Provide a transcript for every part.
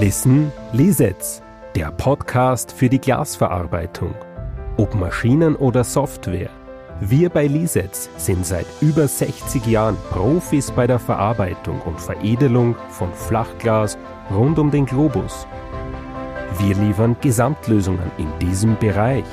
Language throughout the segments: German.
Listen Lisetz, der Podcast für die Glasverarbeitung. Ob Maschinen oder Software. Wir bei Lisetz sind seit über 60 Jahren Profis bei der Verarbeitung und Veredelung von Flachglas rund um den Globus. Wir liefern Gesamtlösungen in diesem Bereich.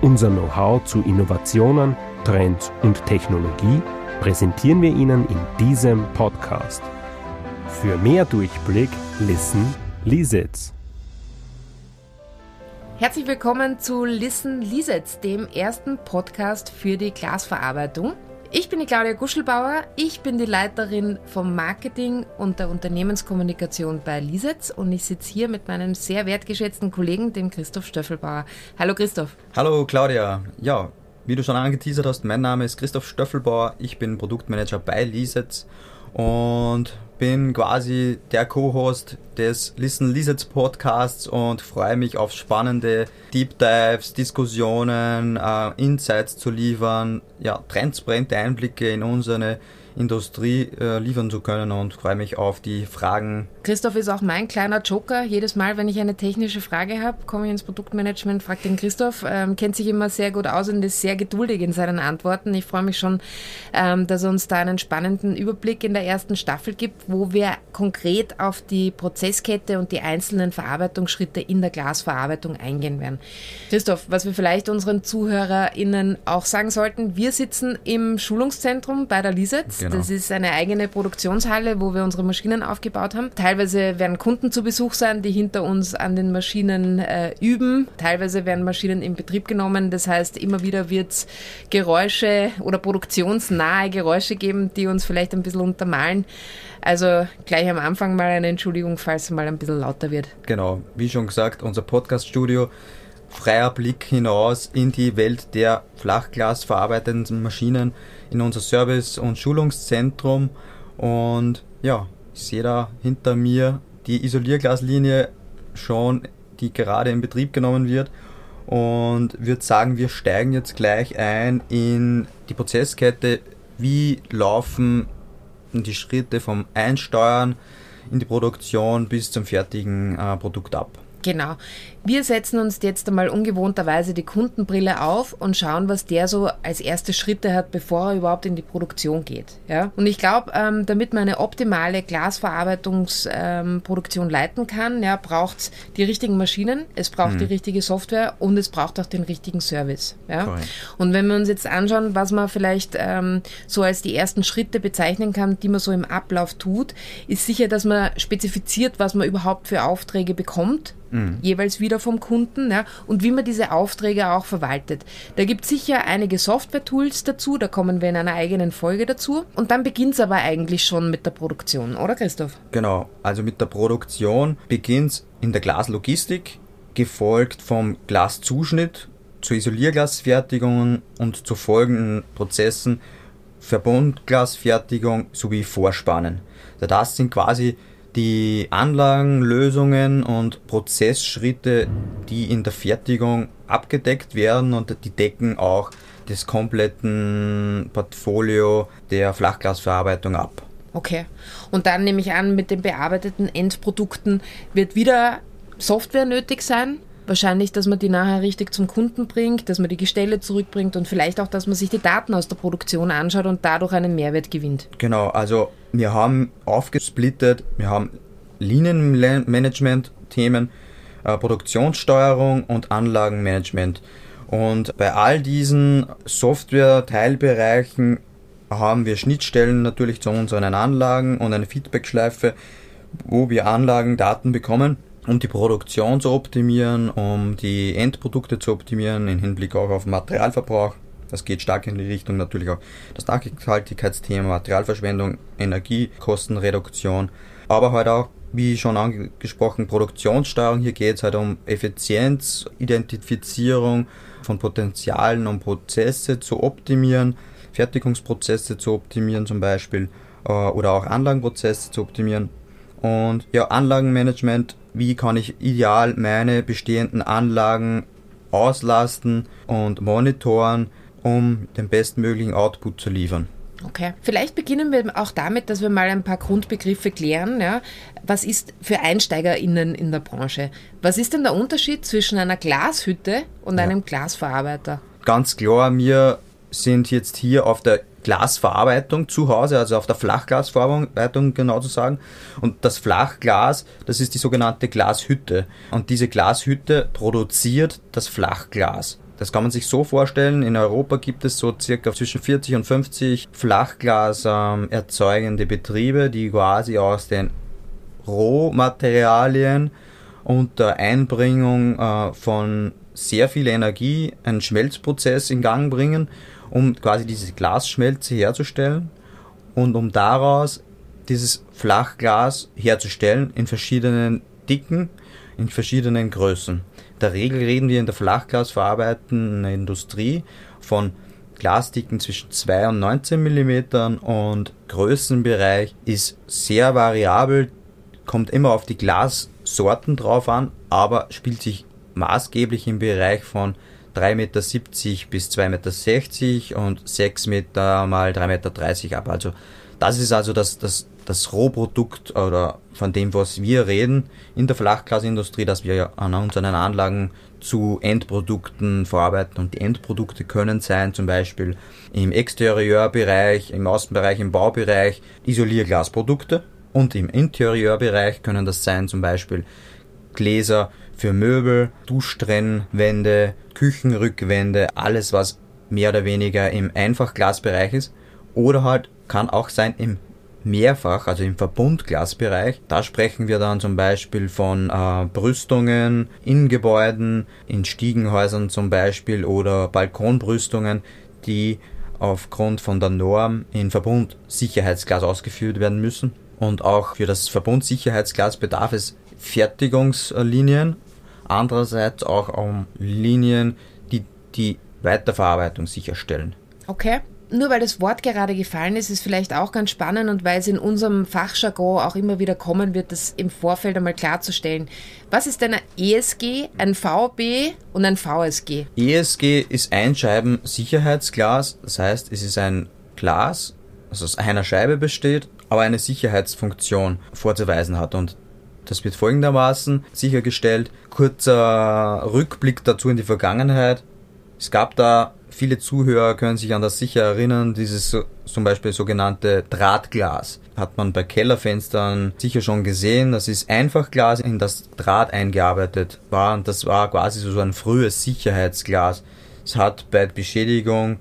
Unser Know-how zu Innovationen, Trends und Technologie präsentieren wir Ihnen in diesem Podcast. Für mehr Durchblick, listen, Lisitz. Herzlich willkommen zu Listen Lisitz, dem ersten Podcast für die Glasverarbeitung. Ich bin die Claudia Guschelbauer, ich bin die Leiterin vom Marketing und der Unternehmenskommunikation bei Lisitz und ich sitze hier mit meinem sehr wertgeschätzten Kollegen, dem Christoph Stöffelbauer. Hallo Christoph. Hallo Claudia. Ja, wie du schon angeteasert hast, mein Name ist Christoph Stöffelbauer, ich bin Produktmanager bei Lisitz und bin quasi der Co-Host des Listen Lizards Podcasts und freue mich auf spannende Deep Dives, Diskussionen, äh, Insights zu liefern, ja, transparente Einblicke in unsere Industrie äh, liefern zu können und freue mich auf die Fragen. Christoph ist auch mein kleiner Joker. Jedes Mal, wenn ich eine technische Frage habe, komme ich ins Produktmanagement, frage den Christoph, ähm, kennt sich immer sehr gut aus und ist sehr geduldig in seinen Antworten. Ich freue mich schon, ähm, dass er uns da einen spannenden Überblick in der ersten Staffel gibt, wo wir konkret auf die Prozesskette und die einzelnen Verarbeitungsschritte in der Glasverarbeitung eingehen werden. Christoph, was wir vielleicht unseren ZuhörerInnen auch sagen sollten, wir sitzen im Schulungszentrum bei der Lisetz. Genau. Das ist eine eigene Produktionshalle, wo wir unsere Maschinen aufgebaut haben. Teilweise werden Kunden zu Besuch sein, die hinter uns an den Maschinen äh, üben. Teilweise werden Maschinen in Betrieb genommen. Das heißt, immer wieder wird es Geräusche oder produktionsnahe Geräusche geben, die uns vielleicht ein bisschen untermalen. Also gleich am Anfang mal eine Entschuldigung, falls es mal ein bisschen lauter wird. Genau, wie schon gesagt, unser Podcast-Studio freier Blick hinaus in die Welt der flachglasverarbeitenden Maschinen in unser Service- und Schulungszentrum. Und ja, ich sehe da hinter mir die Isolierglaslinie schon, die gerade in Betrieb genommen wird. Und würde sagen, wir steigen jetzt gleich ein in die Prozesskette. Wie laufen die Schritte vom Einsteuern in die Produktion bis zum fertigen äh, Produkt ab? Genau. Wir setzen uns jetzt einmal ungewohnterweise die Kundenbrille auf und schauen, was der so als erste Schritte hat, bevor er überhaupt in die Produktion geht. Ja? Und ich glaube, ähm, damit man eine optimale Glasverarbeitungsproduktion ähm, leiten kann, ja, braucht es die richtigen Maschinen, es braucht mhm. die richtige Software und es braucht auch den richtigen Service. Ja? Und wenn wir uns jetzt anschauen, was man vielleicht ähm, so als die ersten Schritte bezeichnen kann, die man so im Ablauf tut, ist sicher, dass man spezifiziert, was man überhaupt für Aufträge bekommt mhm. jeweils wieder vom Kunden ja, und wie man diese Aufträge auch verwaltet. Da gibt es sicher einige Software-Tools dazu, da kommen wir in einer eigenen Folge dazu. Und dann beginnt es aber eigentlich schon mit der Produktion, oder Christoph? Genau, also mit der Produktion beginnt es in der Glaslogistik, gefolgt vom Glaszuschnitt zur Isolierglasfertigung und zu folgenden Prozessen Verbundglasfertigung sowie Vorspannen. Das sind quasi die Anlagenlösungen und Prozessschritte, die in der Fertigung abgedeckt werden und die decken auch das kompletten Portfolio der Flachglasverarbeitung ab. Okay. Und dann nehme ich an, mit den bearbeiteten Endprodukten wird wieder Software nötig sein? Wahrscheinlich, dass man die nachher richtig zum Kunden bringt, dass man die Gestelle zurückbringt und vielleicht auch, dass man sich die Daten aus der Produktion anschaut und dadurch einen Mehrwert gewinnt. Genau, also wir haben aufgesplittet, wir haben Linienmanagement-Themen, äh, Produktionssteuerung und Anlagenmanagement. Und bei all diesen Software-Teilbereichen haben wir Schnittstellen natürlich zu unseren Anlagen und eine Feedbackschleife, wo wir Anlagendaten bekommen um die Produktion zu optimieren, um die Endprodukte zu optimieren, im Hinblick auch auf Materialverbrauch. Das geht stark in die Richtung natürlich auch das Nachhaltigkeitsthema, Materialverschwendung, Energiekostenreduktion, aber halt auch, wie schon angesprochen, Produktionssteuerung. Hier geht es halt um Effizienz, Identifizierung von Potenzialen, um Prozesse zu optimieren, Fertigungsprozesse zu optimieren zum Beispiel äh, oder auch Anlagenprozesse zu optimieren. Und ja, Anlagenmanagement wie kann ich ideal meine bestehenden Anlagen auslasten und monitoren, um den bestmöglichen Output zu liefern. Okay. Vielleicht beginnen wir auch damit, dass wir mal ein paar Grundbegriffe klären. Ja. Was ist für EinsteigerInnen in der Branche? Was ist denn der Unterschied zwischen einer Glashütte und ja. einem Glasverarbeiter? Ganz klar, wir sind jetzt hier auf der Glasverarbeitung zu Hause, also auf der Flachglasverarbeitung genau zu sagen. Und das Flachglas, das ist die sogenannte Glashütte. Und diese Glashütte produziert das Flachglas. Das kann man sich so vorstellen, in Europa gibt es so circa zwischen 40 und 50 Flachglas ähm, erzeugende Betriebe, die quasi aus den Rohmaterialien unter Einbringung äh, von sehr viel Energie einen Schmelzprozess in Gang bringen, um quasi diese Glasschmelze herzustellen und um daraus dieses Flachglas herzustellen in verschiedenen Dicken, in verschiedenen Größen der Regel reden wir in der flachglasverarbeitenden Industrie von Glasdicken zwischen 2 und 19 mm und Größenbereich ist sehr variabel, kommt immer auf die Glassorten drauf an, aber spielt sich maßgeblich im Bereich von 3,70 Meter bis 2,60 Meter und 6 Meter mal 3,30 Meter ab. Also das ist also das, das, das Rohprodukt oder von dem, was wir reden in der Flachglasindustrie, dass wir an unseren Anlagen zu Endprodukten verarbeiten. Und die Endprodukte können sein, zum Beispiel im Exterieurbereich, im Außenbereich, im Baubereich Isolierglasprodukte. Und im Interieurbereich können das sein, zum Beispiel Gläser für Möbel, Duschtrennwände, Küchenrückwände, alles was mehr oder weniger im Einfachglasbereich ist. Oder halt kann auch sein im mehrfach, also im Verbundglasbereich. Da sprechen wir dann zum Beispiel von äh, Brüstungen in Gebäuden, in Stiegenhäusern zum Beispiel oder Balkonbrüstungen, die aufgrund von der Norm in Verbundsicherheitsglas ausgeführt werden müssen. Und auch für das Verbundsicherheitsglas bedarf es Fertigungslinien, andererseits auch um Linien, die die Weiterverarbeitung sicherstellen. Okay nur weil das Wort gerade gefallen ist, ist vielleicht auch ganz spannend und weil es in unserem Fachjargon auch immer wieder kommen wird, das im Vorfeld einmal klarzustellen. Was ist denn ein ESG, ein VB und ein VSG? ESG ist Einscheiben-Sicherheitsglas, das heißt, es ist ein Glas, das aus einer Scheibe besteht, aber eine Sicherheitsfunktion vorzuweisen hat und das wird folgendermaßen sichergestellt. Kurzer Rückblick dazu in die Vergangenheit. Es gab da Viele Zuhörer können sich an das sicher erinnern, dieses zum Beispiel sogenannte Drahtglas. Hat man bei Kellerfenstern sicher schon gesehen. Das ist Einfachglas, in das Draht eingearbeitet war und das war quasi so ein frühes Sicherheitsglas. Es hat bei Beschädigung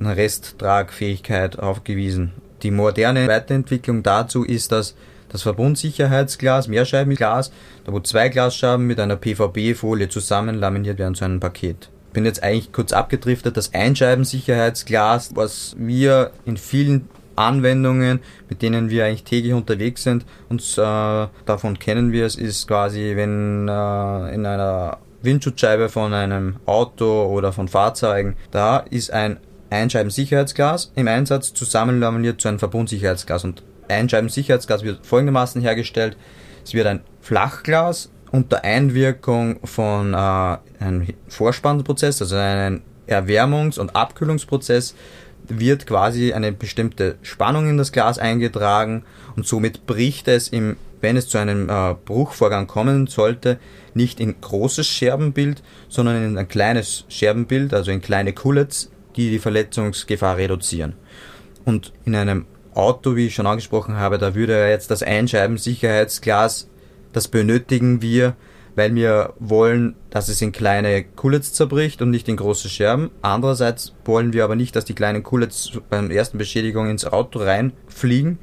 eine Resttragfähigkeit aufgewiesen. Die moderne Weiterentwicklung dazu ist, dass das Verbundsicherheitsglas, Mehrscheibenglas, da wo zwei Glasscheiben mit einer PVB-Folie zusammen laminiert werden zu einem Paket bin jetzt eigentlich kurz abgedriftet, das Einscheibensicherheitsglas, was wir in vielen Anwendungen, mit denen wir eigentlich täglich unterwegs sind, uns äh, davon kennen wir es, ist quasi, wenn äh, in einer Windschutzscheibe von einem Auto oder von Fahrzeugen, da ist ein Einscheibensicherheitsglas im Einsatz. Zusammenlaminiert zu einem Verbundsicherheitsglas. Und Einscheibensicherheitsglas wird folgendermaßen hergestellt. Es wird ein Flachglas unter Einwirkung von äh, einem Vorspannprozess, also einem Erwärmungs- und Abkühlungsprozess, wird quasi eine bestimmte Spannung in das Glas eingetragen und somit bricht es im, wenn es zu einem äh, Bruchvorgang kommen sollte, nicht in großes Scherbenbild, sondern in ein kleines Scherbenbild, also in kleine Kullets, die die Verletzungsgefahr reduzieren. Und in einem Auto, wie ich schon angesprochen habe, da würde jetzt das Einscheibensicherheitsglas das benötigen wir, weil wir wollen, dass es in kleine Kullets zerbricht und nicht in große Scherben. Andererseits wollen wir aber nicht, dass die kleinen Kullets beim ersten Beschädigung ins Auto reinfliegen.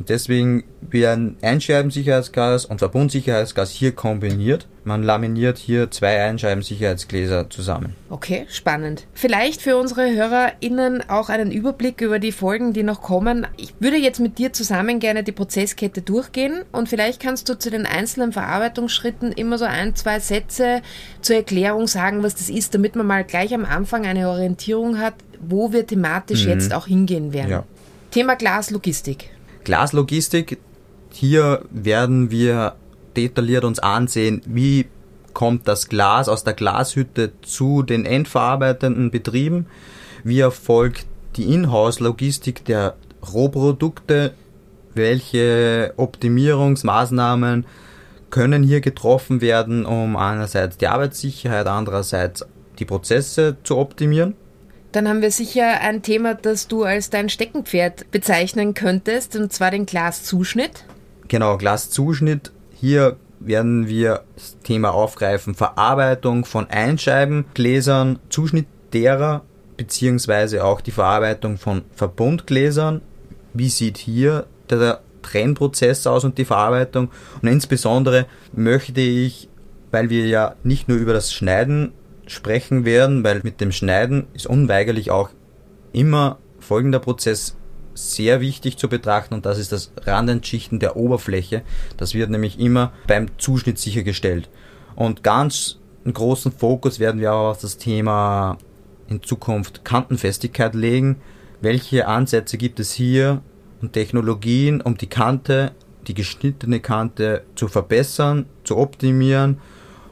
Und deswegen werden Einscheibensicherheitsgas und Verbundsicherheitsgas hier kombiniert. Man laminiert hier zwei Einscheibensicherheitsgläser zusammen. Okay, spannend. Vielleicht für unsere HörerInnen auch einen Überblick über die Folgen, die noch kommen. Ich würde jetzt mit dir zusammen gerne die Prozesskette durchgehen und vielleicht kannst du zu den einzelnen Verarbeitungsschritten immer so ein, zwei Sätze zur Erklärung sagen, was das ist, damit man mal gleich am Anfang eine Orientierung hat, wo wir thematisch mhm. jetzt auch hingehen werden. Ja. Thema Glaslogistik. Glaslogistik, hier werden wir detailliert uns ansehen, wie kommt das Glas aus der Glashütte zu den endverarbeitenden Betrieben, wie erfolgt die Inhouse-Logistik der Rohprodukte, welche Optimierungsmaßnahmen können hier getroffen werden, um einerseits die Arbeitssicherheit, andererseits die Prozesse zu optimieren. Dann haben wir sicher ein Thema, das du als dein Steckenpferd bezeichnen könntest, und zwar den Glaszuschnitt. Genau, Glaszuschnitt. Hier werden wir das Thema aufgreifen, Verarbeitung von Einscheibengläsern, Zuschnitt derer, beziehungsweise auch die Verarbeitung von Verbundgläsern. Wie sieht hier der Trennprozess aus und die Verarbeitung? Und insbesondere möchte ich, weil wir ja nicht nur über das Schneiden sprechen werden, weil mit dem Schneiden ist unweigerlich auch immer folgender Prozess sehr wichtig zu betrachten und das ist das Randentschichten der Oberfläche. Das wird nämlich immer beim Zuschnitt sichergestellt. Und ganz einen großen Fokus werden wir auch auf das Thema in Zukunft Kantenfestigkeit legen. Welche Ansätze gibt es hier und Technologien, um die Kante, die geschnittene Kante zu verbessern, zu optimieren,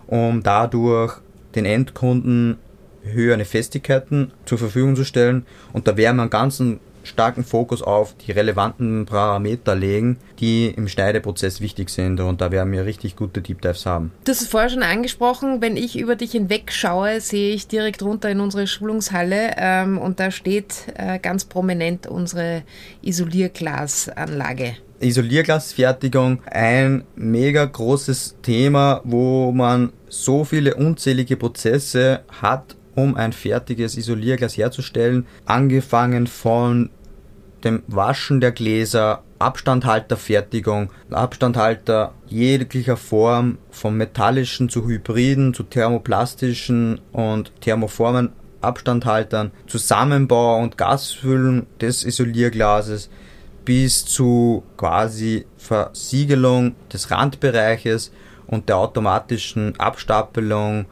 um dadurch den Endkunden höhere Festigkeiten zur Verfügung zu stellen. Und da wir einen ganzen starken Fokus auf die relevanten Parameter legen, die im Schneideprozess wichtig sind. Und da werden wir richtig gute Deep Dives haben. Du hast es vorher schon angesprochen, wenn ich über dich hinweg schaue, sehe ich direkt runter in unsere Schulungshalle ähm, und da steht äh, ganz prominent unsere Isolierglasanlage. Isolierglasfertigung ein mega großes Thema, wo man so viele unzählige Prozesse hat, um ein fertiges Isolierglas herzustellen. Angefangen von dem Waschen der Gläser, Abstandhalterfertigung, Abstandhalter jeglicher Form, vom metallischen zu Hybriden, zu thermoplastischen und thermoformen Abstandhaltern, Zusammenbau und Gasfüllen des Isolierglases bis zu quasi Versiegelung des Randbereiches und der automatischen Abstapelung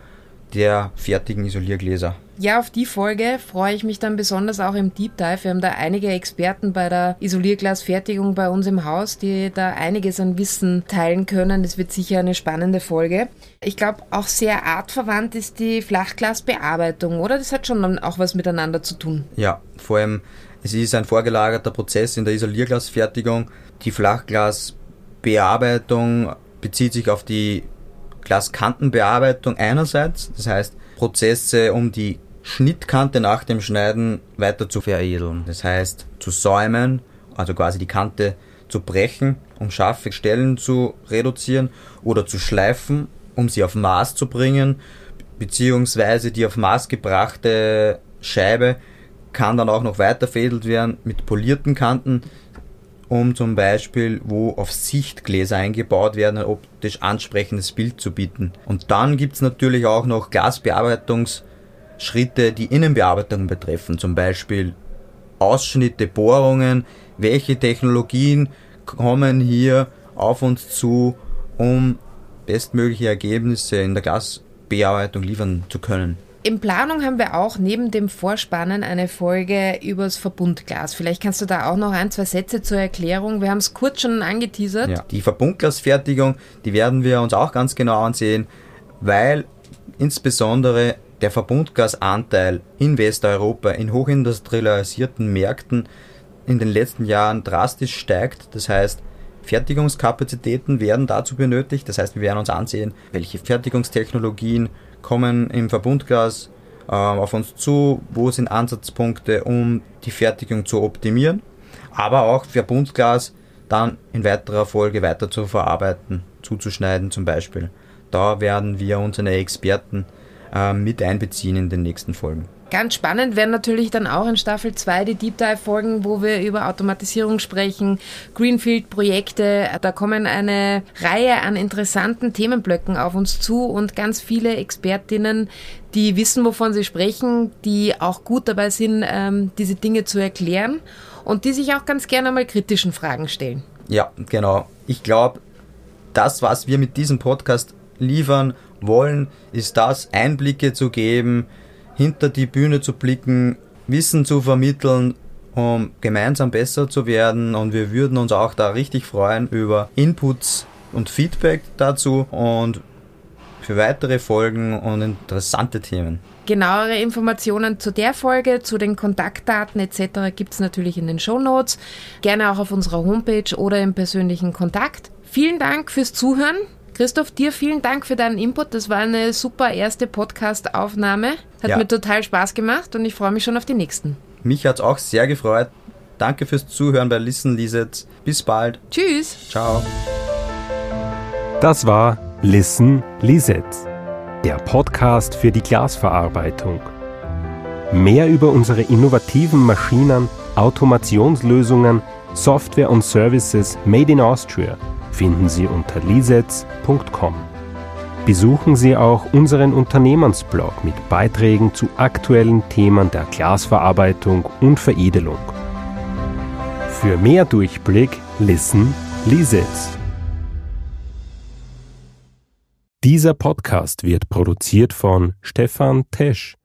der fertigen Isoliergläser. Ja, auf die Folge freue ich mich dann besonders auch im Deep Dive. Wir haben da einige Experten bei der Isolierglasfertigung bei uns im Haus, die da einiges an Wissen teilen können. Das wird sicher eine spannende Folge. Ich glaube, auch sehr artverwandt ist die Flachglasbearbeitung, oder? Das hat schon auch was miteinander zu tun. Ja, vor allem, es ist ein vorgelagerter Prozess in der Isolierglasfertigung. Die Flachglasbearbeitung bezieht sich auf die Glaskantenbearbeitung einerseits, das heißt Prozesse, um die Schnittkante nach dem Schneiden weiter zu veredeln. Das heißt zu säumen, also quasi die Kante zu brechen, um scharfe Stellen zu reduzieren oder zu schleifen, um sie auf Maß zu bringen, beziehungsweise die auf Maß gebrachte Scheibe kann dann auch noch weiter veredelt werden mit polierten Kanten um zum Beispiel, wo auf Sichtgläser eingebaut werden, ein optisch ansprechendes Bild zu bieten. Und dann gibt's natürlich auch noch Glasbearbeitungsschritte, die Innenbearbeitung betreffen, zum Beispiel Ausschnitte, Bohrungen, welche Technologien kommen hier auf uns zu, um bestmögliche Ergebnisse in der Glasbearbeitung liefern zu können. In Planung haben wir auch neben dem Vorspannen eine Folge übers Verbundglas. Vielleicht kannst du da auch noch ein, zwei Sätze zur Erklärung. Wir haben es kurz schon angeteasert. Ja, die Verbundglasfertigung, die werden wir uns auch ganz genau ansehen, weil insbesondere der Verbundgasanteil in Westeuropa in hochindustrialisierten Märkten in den letzten Jahren drastisch steigt. Das heißt, Fertigungskapazitäten werden dazu benötigt. Das heißt, wir werden uns ansehen, welche Fertigungstechnologien kommen im Verbundglas äh, auf uns zu, wo sind Ansatzpunkte, um die Fertigung zu optimieren, aber auch Verbundglas dann in weiterer Folge weiter zu verarbeiten, zuzuschneiden zum Beispiel. Da werden wir unsere Experten äh, mit einbeziehen in den nächsten Folgen. Ganz spannend werden natürlich dann auch in Staffel 2 die Deep Dive Folgen, wo wir über Automatisierung sprechen, Greenfield Projekte. Da kommen eine Reihe an interessanten Themenblöcken auf uns zu und ganz viele Expertinnen, die wissen, wovon sie sprechen, die auch gut dabei sind, ähm, diese Dinge zu erklären und die sich auch ganz gerne mal kritischen Fragen stellen. Ja, genau. Ich glaube, das, was wir mit diesem Podcast liefern wollen, ist das, Einblicke zu geben, hinter die Bühne zu blicken, Wissen zu vermitteln, um gemeinsam besser zu werden. Und wir würden uns auch da richtig freuen über Inputs und Feedback dazu. Und für weitere Folgen und interessante Themen. Genauere Informationen zu der Folge, zu den Kontaktdaten etc. gibt es natürlich in den Show Notes. Gerne auch auf unserer Homepage oder im persönlichen Kontakt. Vielen Dank fürs Zuhören. Christoph, dir vielen Dank für deinen Input. Das war eine super erste Podcast-Aufnahme. Hat ja. mir total Spaß gemacht und ich freue mich schon auf die nächsten. Mich hat es auch sehr gefreut. Danke fürs Zuhören bei Listen Liset. Bis bald. Tschüss. Ciao. Das war Listen Liset, der Podcast für die Glasverarbeitung. Mehr über unsere innovativen Maschinen, Automationslösungen, Software und Services made in Austria – finden Sie unter lisets.com. Besuchen Sie auch unseren Unternehmensblog mit Beiträgen zu aktuellen Themen der Glasverarbeitung und Veredelung. Für mehr Durchblick listen Lisets. Dieser Podcast wird produziert von Stefan Tesch